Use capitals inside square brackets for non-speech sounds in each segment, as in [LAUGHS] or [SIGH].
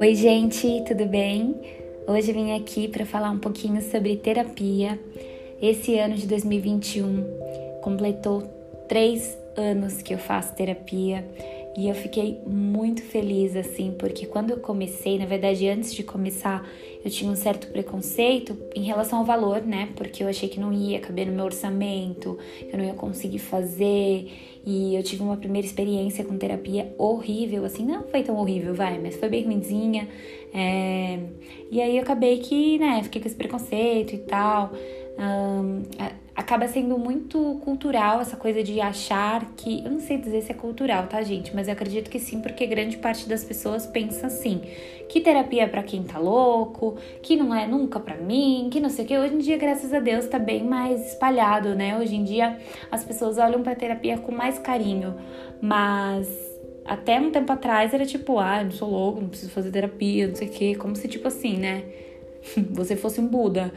Oi, gente, tudo bem? Hoje vim aqui para falar um pouquinho sobre terapia. Esse ano de 2021 completou três anos que eu faço terapia e eu fiquei muito feliz assim, porque quando eu comecei, na verdade, antes de começar, eu tinha um certo preconceito em relação ao valor, né? Porque eu achei que não ia caber no meu orçamento, que eu não ia conseguir fazer. E eu tive uma primeira experiência com terapia horrível, assim, não foi tão horrível, vai, mas foi bem ruimzinha. É... E aí eu acabei que, né, fiquei com esse preconceito e tal. Um, acaba sendo muito cultural essa coisa de achar que. Eu não sei dizer se é cultural, tá, gente? Mas eu acredito que sim, porque grande parte das pessoas pensa assim: que terapia é pra quem tá louco, que não é nunca pra mim, que não sei o que. Hoje em dia, graças a Deus, tá bem mais espalhado, né? Hoje em dia as pessoas olham pra terapia com mais carinho, mas até um tempo atrás era tipo, ah, não sou louco, não preciso fazer terapia, não sei o que, como se tipo assim, né? [LAUGHS] você fosse um Buda.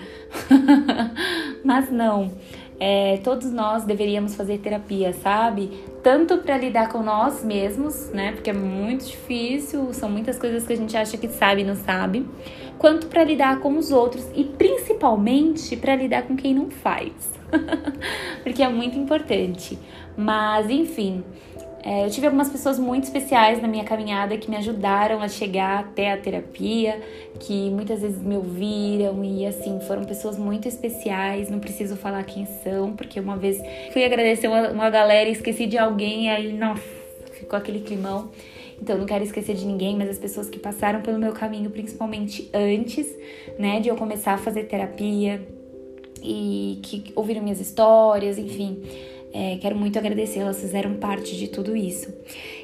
[LAUGHS] Mas não. É, todos nós deveríamos fazer terapia, sabe? Tanto para lidar com nós mesmos, né? Porque é muito difícil, são muitas coisas que a gente acha que sabe e não sabe, quanto para lidar com os outros e principalmente para lidar com quem não faz. [LAUGHS] Porque é muito importante. Mas, enfim, é, eu tive algumas pessoas muito especiais na minha caminhada que me ajudaram a chegar até a terapia, que muitas vezes me ouviram e assim, foram pessoas muito especiais, não preciso falar quem são, porque uma vez fui agradecer uma, uma galera e esqueci de alguém e aí, nossa, ficou aquele climão. Então, não quero esquecer de ninguém, mas as pessoas que passaram pelo meu caminho, principalmente antes, né, de eu começar a fazer terapia e que ouviram minhas histórias, enfim. É, quero muito agradecer, elas fizeram parte de tudo isso.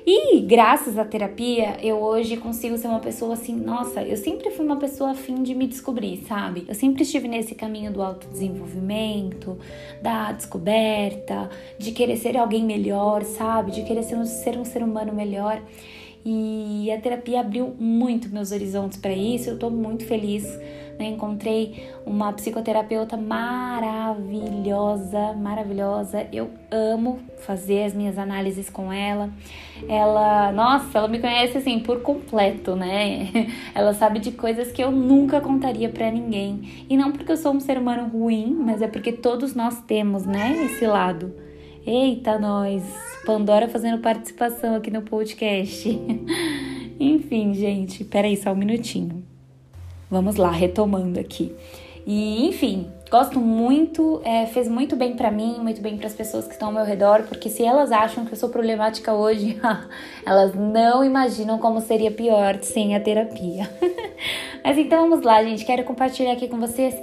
E graças à terapia, eu hoje consigo ser uma pessoa assim, nossa, eu sempre fui uma pessoa afim de me descobrir, sabe? Eu sempre estive nesse caminho do autodesenvolvimento, da descoberta, de querer ser alguém melhor, sabe? De querer ser um ser, um ser humano melhor. E a terapia abriu muito meus horizontes para isso. Eu tô muito feliz né? Encontrei uma psicoterapeuta maravilhosa, maravilhosa. Eu amo fazer as minhas análises com ela. Ela, nossa, ela me conhece assim por completo, né? [LAUGHS] Ela sabe de coisas que eu nunca contaria para ninguém. E não porque eu sou um ser humano ruim, mas é porque todos nós temos, né, esse lado. Eita, nós! Pandora fazendo participação aqui no podcast. [LAUGHS] Enfim, gente, peraí só um minutinho. Vamos lá, retomando aqui. E enfim, gosto muito, é, fez muito bem para mim, muito bem para as pessoas que estão ao meu redor, porque se elas acham que eu sou problemática hoje, [LAUGHS] elas não imaginam como seria pior sem a terapia. [LAUGHS] Mas então vamos lá, gente. Quero compartilhar aqui com vocês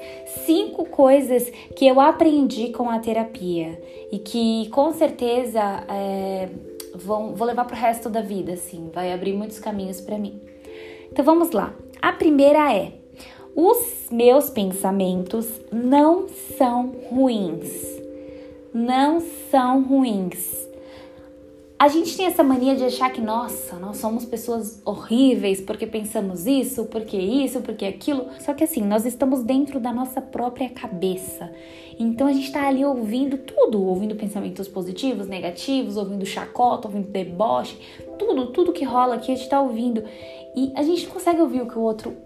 cinco coisas que eu aprendi com a terapia e que com certeza é, vão, vou levar pro resto da vida, assim, vai abrir muitos caminhos para mim. Então vamos lá. A primeira é: os meus pensamentos não são ruins. Não são ruins. A gente tem essa mania de achar que, nossa, nós somos pessoas horríveis porque pensamos isso, porque isso, porque aquilo. Só que assim, nós estamos dentro da nossa própria cabeça. Então a gente está ali ouvindo tudo, ouvindo pensamentos positivos, negativos, ouvindo chacota, ouvindo deboche, tudo, tudo que rola aqui a gente está ouvindo. E a gente não consegue ouvir o que o outro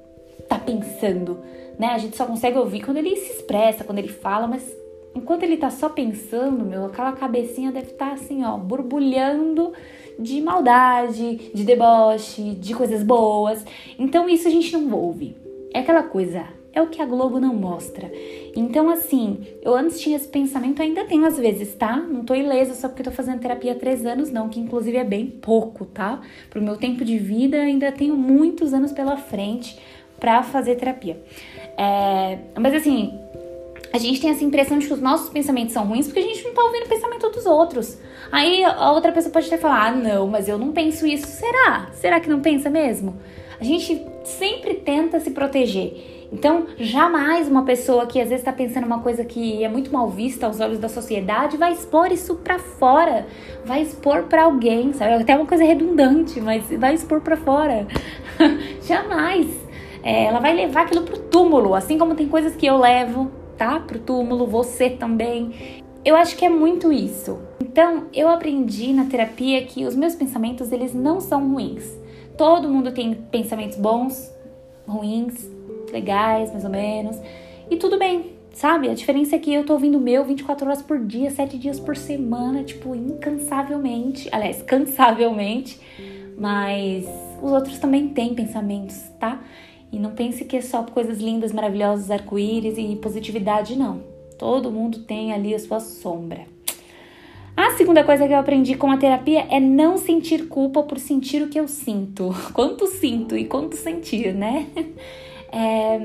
tá pensando, né? A gente só consegue ouvir quando ele se expressa, quando ele fala, mas enquanto ele tá só pensando, meu, aquela cabecinha deve estar tá assim, ó, borbulhando de maldade, de deboche, de coisas boas. Então isso a gente não ouve. É aquela coisa, é o que a Globo não mostra. Então, assim, eu antes tinha esse pensamento, ainda tenho às vezes, tá? Não tô ilesa só porque tô fazendo terapia há três anos, não, que inclusive é bem pouco, tá? Pro meu tempo de vida, ainda tenho muitos anos pela frente para fazer terapia. É, mas assim, a gente tem essa impressão de que os nossos pensamentos são ruins porque a gente não tá ouvindo o pensamento dos outros. Aí a outra pessoa pode até falar: ah, não, mas eu não penso isso. Será? Será que não pensa mesmo? A gente sempre tenta se proteger. Então, jamais uma pessoa que às vezes está pensando uma coisa que é muito mal vista aos olhos da sociedade vai expor isso para fora, vai expor para alguém, sabe? Até uma coisa redundante, mas vai expor para fora. [LAUGHS] jamais. É, ela vai levar aquilo pro túmulo, assim como tem coisas que eu levo, tá? Pro túmulo, você também. Eu acho que é muito isso. Então, eu aprendi na terapia que os meus pensamentos, eles não são ruins. Todo mundo tem pensamentos bons, ruins, legais, mais ou menos. E tudo bem, sabe? A diferença é que eu tô ouvindo o meu 24 horas por dia, 7 dias por semana, tipo, incansavelmente. Aliás, cansavelmente. Mas os outros também têm pensamentos, tá? E não pense que é só coisas lindas, maravilhosas, arco-íris e positividade, não. Todo mundo tem ali a sua sombra. A segunda coisa que eu aprendi com a terapia é não sentir culpa por sentir o que eu sinto. [LAUGHS] Quanto sinto e quanto sentir, né? [LAUGHS] É,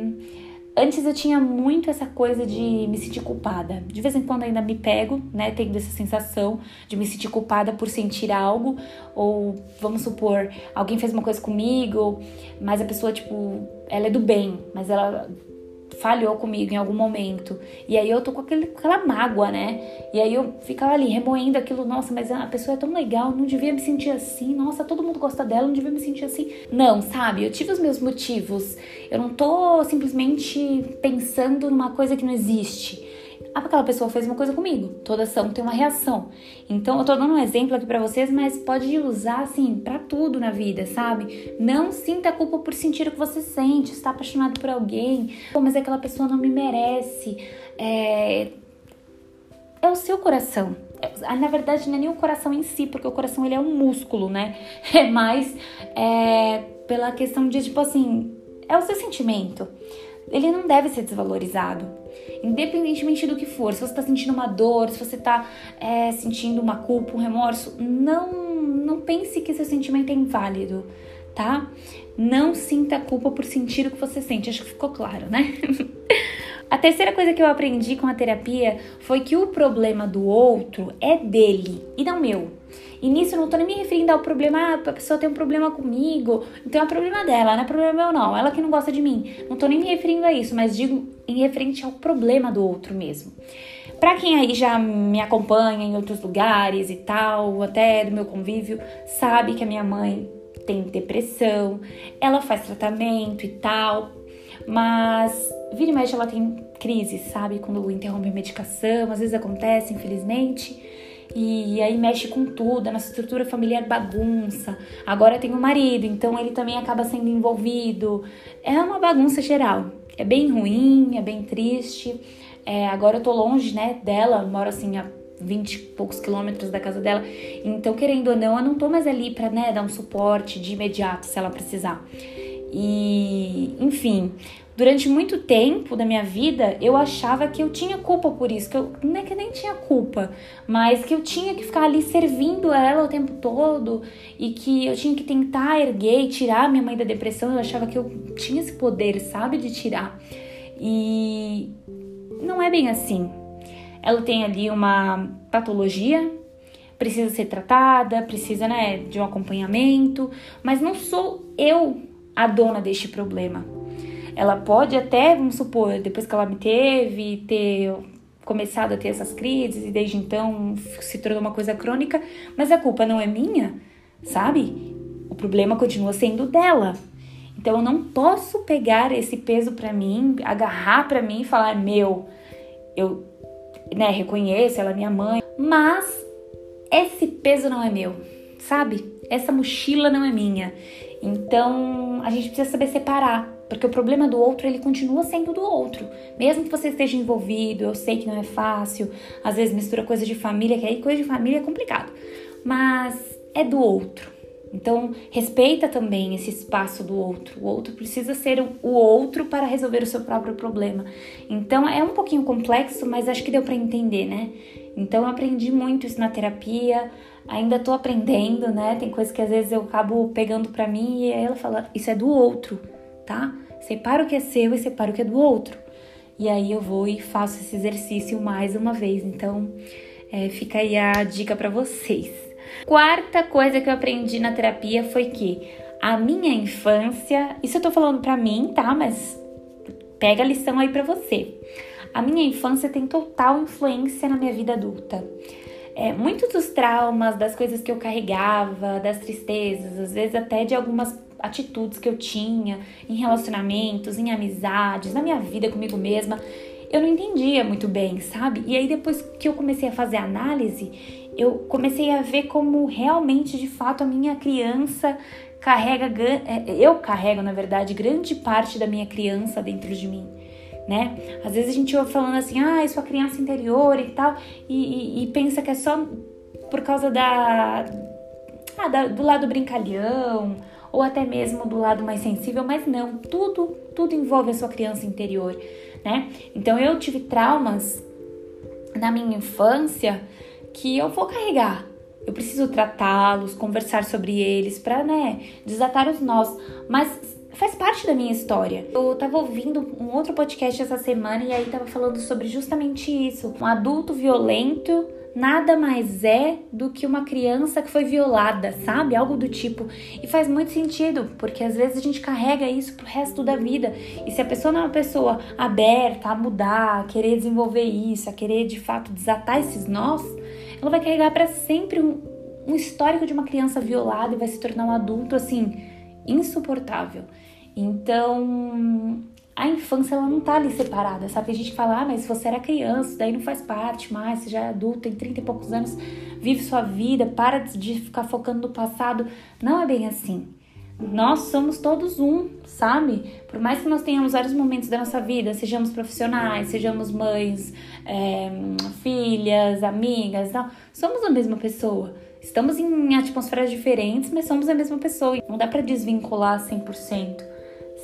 antes eu tinha muito essa coisa de me sentir culpada. De vez em quando ainda me pego, né, tendo essa sensação de me sentir culpada por sentir algo, ou vamos supor, alguém fez uma coisa comigo, mas a pessoa tipo, ela é do bem, mas ela falhou comigo em algum momento. E aí eu tô com aquele, aquela mágoa, né? E aí eu ficava ali remoendo aquilo, nossa, mas a pessoa é tão legal, não devia me sentir assim, nossa, todo mundo gosta dela, não devia me sentir assim. Não, sabe? Eu tive os meus motivos. Eu não tô simplesmente pensando numa coisa que não existe aquela pessoa fez uma coisa comigo. Toda ação tem uma reação. Então, eu tô dando um exemplo aqui para vocês, mas pode usar assim para tudo na vida, sabe? Não sinta culpa por sentir o que você sente, está apaixonado por alguém, Pô, mas aquela pessoa não me merece. É, é o seu coração. É, na verdade, não é nem o coração em si, porque o coração ele é um músculo, né? [LAUGHS] É mais é, pela questão de, tipo assim, é o seu sentimento. Ele não deve ser desvalorizado independentemente do que for, se você está sentindo uma dor, se você está é, sentindo uma culpa, um remorso, não, não pense que seu sentimento é inválido, tá? Não sinta culpa por sentir o que você sente, acho que ficou claro, né? [LAUGHS] A terceira coisa que eu aprendi com a terapia foi que o problema do outro é dele e não meu. E nisso eu não tô nem me referindo ao problema, ah, a pessoa tem um problema comigo, então é problema dela, não é problema meu não, ela que não gosta de mim. Não tô nem me referindo a isso, mas digo em referente ao problema do outro mesmo. Para quem aí já me acompanha em outros lugares e tal, até do meu convívio, sabe que a minha mãe tem depressão, ela faz tratamento e tal, mas vira e mexe ela tem crise, sabe? Quando interrompe a medicação, às vezes acontece, infelizmente e aí mexe com tudo, a nossa estrutura familiar bagunça. Agora tem o marido, então ele também acaba sendo envolvido. É uma bagunça geral. É bem ruim, é bem triste. É, agora eu tô longe, né, dela, moro assim a 20 e poucos quilômetros da casa dela. Então, querendo ou não, eu não tô mais ali pra, né, dar um suporte de imediato se ela precisar. E, enfim, durante muito tempo da minha vida, eu achava que eu tinha culpa por isso, que eu não é que nem tinha culpa, mas que eu tinha que ficar ali servindo ela o tempo todo e que eu tinha que tentar erguer e tirar minha mãe da depressão. Eu achava que eu tinha esse poder, sabe, de tirar. E não é bem assim. Ela tem ali uma patologia, precisa ser tratada, precisa, né, de um acompanhamento, mas não sou eu a dona deste problema. Ela pode até, vamos supor, depois que ela me teve, ter começado a ter essas crises e desde então se tornou uma coisa crônica, mas a culpa não é minha, sabe? O problema continua sendo dela. Então eu não posso pegar esse peso para mim, agarrar para mim e falar meu, eu, né, reconheço ela é minha mãe, mas esse peso não é meu, sabe? Essa mochila não é minha. Então a gente precisa saber separar, porque o problema do outro ele continua sendo do outro, mesmo que você esteja envolvido. Eu sei que não é fácil, às vezes mistura coisa de família, que aí coisa de família é complicado, mas é do outro. Então, respeita também esse espaço do outro. O outro precisa ser o outro para resolver o seu próprio problema. Então, é um pouquinho complexo, mas acho que deu para entender, né? Então, eu aprendi muito isso na terapia, ainda tô aprendendo, né? Tem coisas que às vezes eu acabo pegando para mim e ela fala: Isso é do outro, tá? Separa o que é seu e separa o que é do outro. E aí eu vou e faço esse exercício mais uma vez. Então, é, fica aí a dica para vocês. Quarta coisa que eu aprendi na terapia foi que a minha infância, isso eu tô falando pra mim, tá? Mas pega a lição aí pra você. A minha infância tem total influência na minha vida adulta. É, muitos dos traumas, das coisas que eu carregava, das tristezas, às vezes até de algumas atitudes que eu tinha em relacionamentos, em amizades, na minha vida comigo mesma, eu não entendia muito bem, sabe? E aí depois que eu comecei a fazer análise, eu comecei a ver como realmente, de fato, a minha criança carrega, é, eu carrego, na verdade, grande parte da minha criança dentro de mim. Né? Às vezes a gente ouve falando assim, ah, sua criança interior e tal, e, e, e pensa que é só por causa da, ah, da, do lado brincalhão, ou até mesmo do lado mais sensível, mas não, tudo, tudo envolve a sua criança interior, né? Então eu tive traumas na minha infância que eu vou carregar. Eu preciso tratá-los, conversar sobre eles para, né, desatar os nós, mas faz parte da minha história. Eu tava ouvindo um outro podcast essa semana e aí tava falando sobre justamente isso. Um adulto violento nada mais é do que uma criança que foi violada, sabe? Algo do tipo. E faz muito sentido, porque às vezes a gente carrega isso pro resto da vida. E se a pessoa não é uma pessoa aberta a mudar, a querer desenvolver isso, a querer de fato desatar esses nós, ela vai carregar para sempre um, um histórico de uma criança violada e vai se tornar um adulto assim insuportável. Então, a infância ela não tá ali separada, sabe? Tem gente que fala, ah, mas você era criança, daí não faz parte mais, você já é adulto, tem 30 e poucos anos, vive sua vida, para de ficar focando no passado. Não é bem assim. Nós somos todos um, sabe? Por mais que nós tenhamos vários momentos da nossa vida, sejamos profissionais, sejamos mães, é, filhas, amigas, não, somos a mesma pessoa. Estamos em atmosferas diferentes, mas somos a mesma pessoa. Não dá para desvincular 100%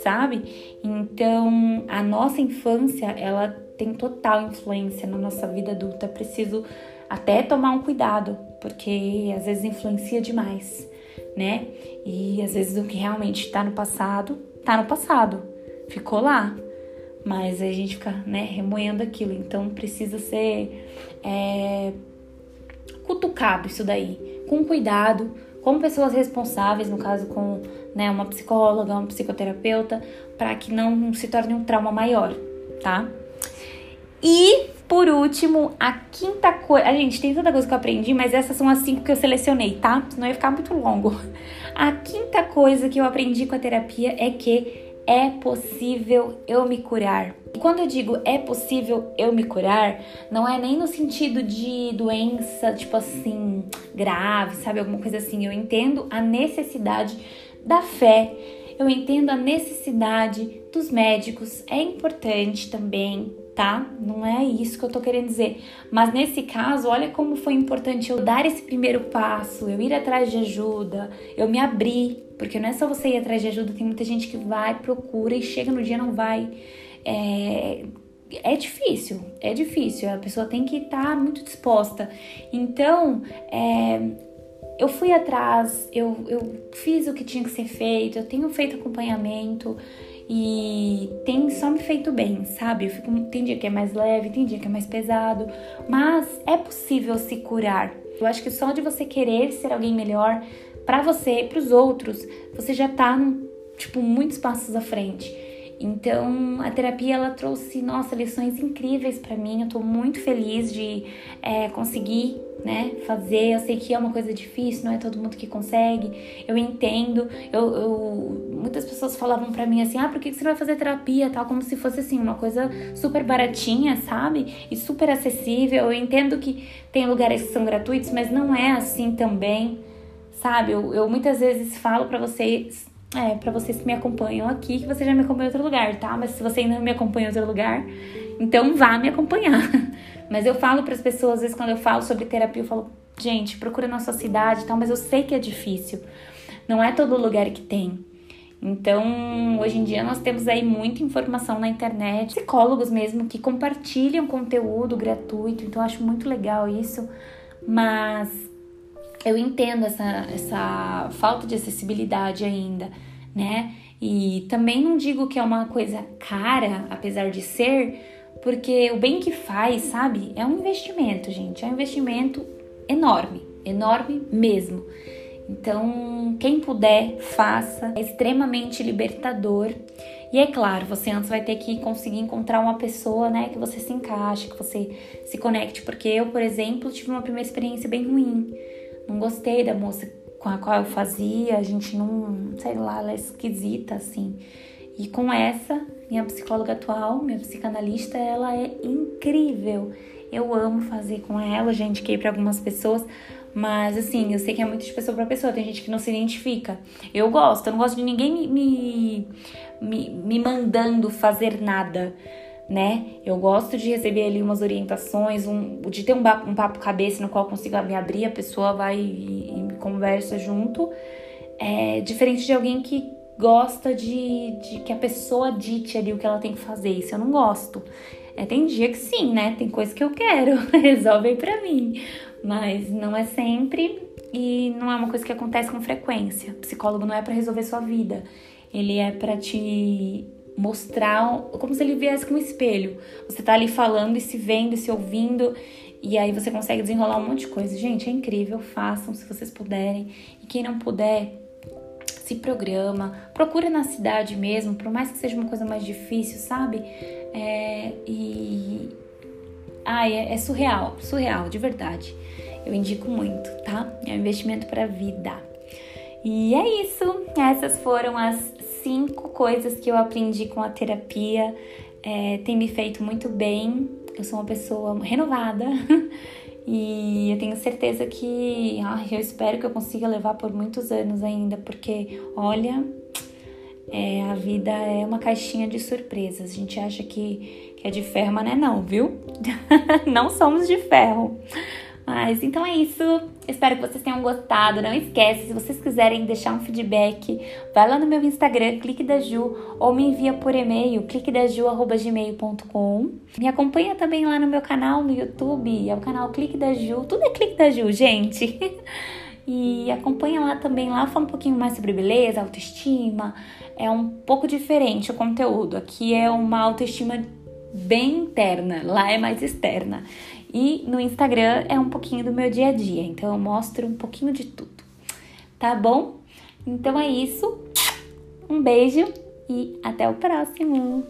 sabe? Então, a nossa infância, ela tem total influência na nossa vida adulta. Preciso até tomar um cuidado, porque às vezes influencia demais, né? E às vezes o que realmente tá no passado, tá no passado, ficou lá. Mas a gente fica, né, remoendo aquilo. Então precisa ser é, cutucado isso daí, com cuidado, com pessoas responsáveis, no caso com né, uma psicóloga, uma psicoterapeuta, para que não se torne um trauma maior, tá? E por último, a quinta coisa. A gente tem tanta coisa que eu aprendi, mas essas são as cinco que eu selecionei, tá? Senão ia ficar muito longo. A quinta coisa que eu aprendi com a terapia é que é possível eu me curar. E quando eu digo é possível eu me curar, não é nem no sentido de doença, tipo assim, grave, sabe? Alguma coisa assim. Eu entendo a necessidade da fé. Eu entendo a necessidade dos médicos, é importante também, tá? Não é isso que eu tô querendo dizer. Mas nesse caso, olha como foi importante eu dar esse primeiro passo, eu ir atrás de ajuda, eu me abrir, porque não é só você ir atrás de ajuda, tem muita gente que vai, procura e chega no dia não vai. É, é difícil, é difícil. A pessoa tem que estar tá muito disposta. Então, é, eu fui atrás, eu, eu fiz o que tinha que ser feito, eu tenho feito acompanhamento e tem só me feito bem, sabe? Eu fico, tem dia que é mais leve, tem dia que é mais pesado, mas é possível se curar. Eu acho que só de você querer ser alguém melhor para você e para os outros, você já tá tipo muitos passos à frente. Então, a terapia ela trouxe, nossa, lições incríveis para mim. Eu tô muito feliz de é, conseguir, né, fazer. Eu sei que é uma coisa difícil, não é todo mundo que consegue. Eu entendo. Eu, eu muitas pessoas falavam para mim assim: ah, por que você vai fazer terapia? Tal, como se fosse assim, uma coisa super baratinha, sabe? E super acessível. Eu entendo que tem lugares que são gratuitos, mas não é assim também, sabe? Eu, eu muitas vezes falo para vocês é, para vocês que me acompanham aqui, que você já me acompanha em outro lugar, tá? Mas se você ainda não me acompanha em outro lugar, então vá me acompanhar. [LAUGHS] Mas eu falo para as pessoas, às vezes quando eu falo sobre terapia, eu falo, gente, procura na sua cidade e tal, mas eu sei que é difícil. Não é todo lugar que tem. Então, hoje em dia nós temos aí muita informação na internet, psicólogos mesmo que compartilham conteúdo gratuito, então eu acho muito legal isso. Mas eu entendo essa, essa falta de acessibilidade ainda, né? E também não digo que é uma coisa cara, apesar de ser, porque o bem que faz, sabe? É um investimento, gente. É um investimento enorme, enorme mesmo. Então, quem puder, faça. É extremamente libertador. E é claro, você antes vai ter que conseguir encontrar uma pessoa, né, que você se encaixe, que você se conecte, porque eu, por exemplo, tive uma primeira experiência bem ruim não gostei da moça com a qual eu fazia, a gente não, sei lá, ela é esquisita assim. E com essa, minha psicóloga atual, minha psicanalista, ela é incrível. Eu amo fazer com ela, já indiquei para algumas pessoas, mas assim, eu sei que é muito de pessoa para pessoa, tem gente que não se identifica. Eu gosto, eu não gosto de ninguém me, me, me mandando fazer nada né? Eu gosto de receber ali umas orientações, um, de ter um, um papo cabeça no qual eu consiga me abrir, a pessoa vai e, e conversa junto. É diferente de alguém que gosta de, de que a pessoa dite ali o que ela tem que fazer. Isso eu não gosto. É, tem dia que sim, né? Tem coisa que eu quero, [LAUGHS] resolvem pra mim. Mas não é sempre e não é uma coisa que acontece com frequência. O psicólogo não é para resolver sua vida. Ele é para te mostrar como se ele viesse com um espelho. Você tá ali falando e se vendo e se ouvindo e aí você consegue desenrolar um monte de coisa. Gente, é incrível, façam se vocês puderem. E quem não puder, se programa, procura na cidade mesmo, por mais que seja uma coisa mais difícil, sabe? É, e. Ai, é, é surreal, surreal, de verdade. Eu indico muito, tá? É um investimento para vida. E é isso. Essas foram as cinco coisas que eu aprendi com a terapia. É, tem me feito muito bem. Eu sou uma pessoa renovada [LAUGHS] e eu tenho certeza que ai, eu espero que eu consiga levar por muitos anos ainda, porque olha, é, a vida é uma caixinha de surpresas. A gente acha que, que é de ferro, mas não é não, viu? [LAUGHS] não somos de ferro. Então é isso. Espero que vocês tenham gostado. Não esquece, se vocês quiserem deixar um feedback, vai lá no meu Instagram, clique da Ju, ou me envia por e-mail, cliquedaju@gmail.com. Me acompanha também lá no meu canal no YouTube, é o canal Clique da Ju. Tudo é Clique da Ju, gente. [LAUGHS] E acompanha lá também, lá fala um pouquinho mais sobre beleza, autoestima. É um pouco diferente o conteúdo. Aqui é uma autoestima bem interna, lá é mais externa. E no Instagram é um pouquinho do meu dia a dia, então eu mostro um pouquinho de tudo. Tá bom? Então é isso. Um beijo e até o próximo.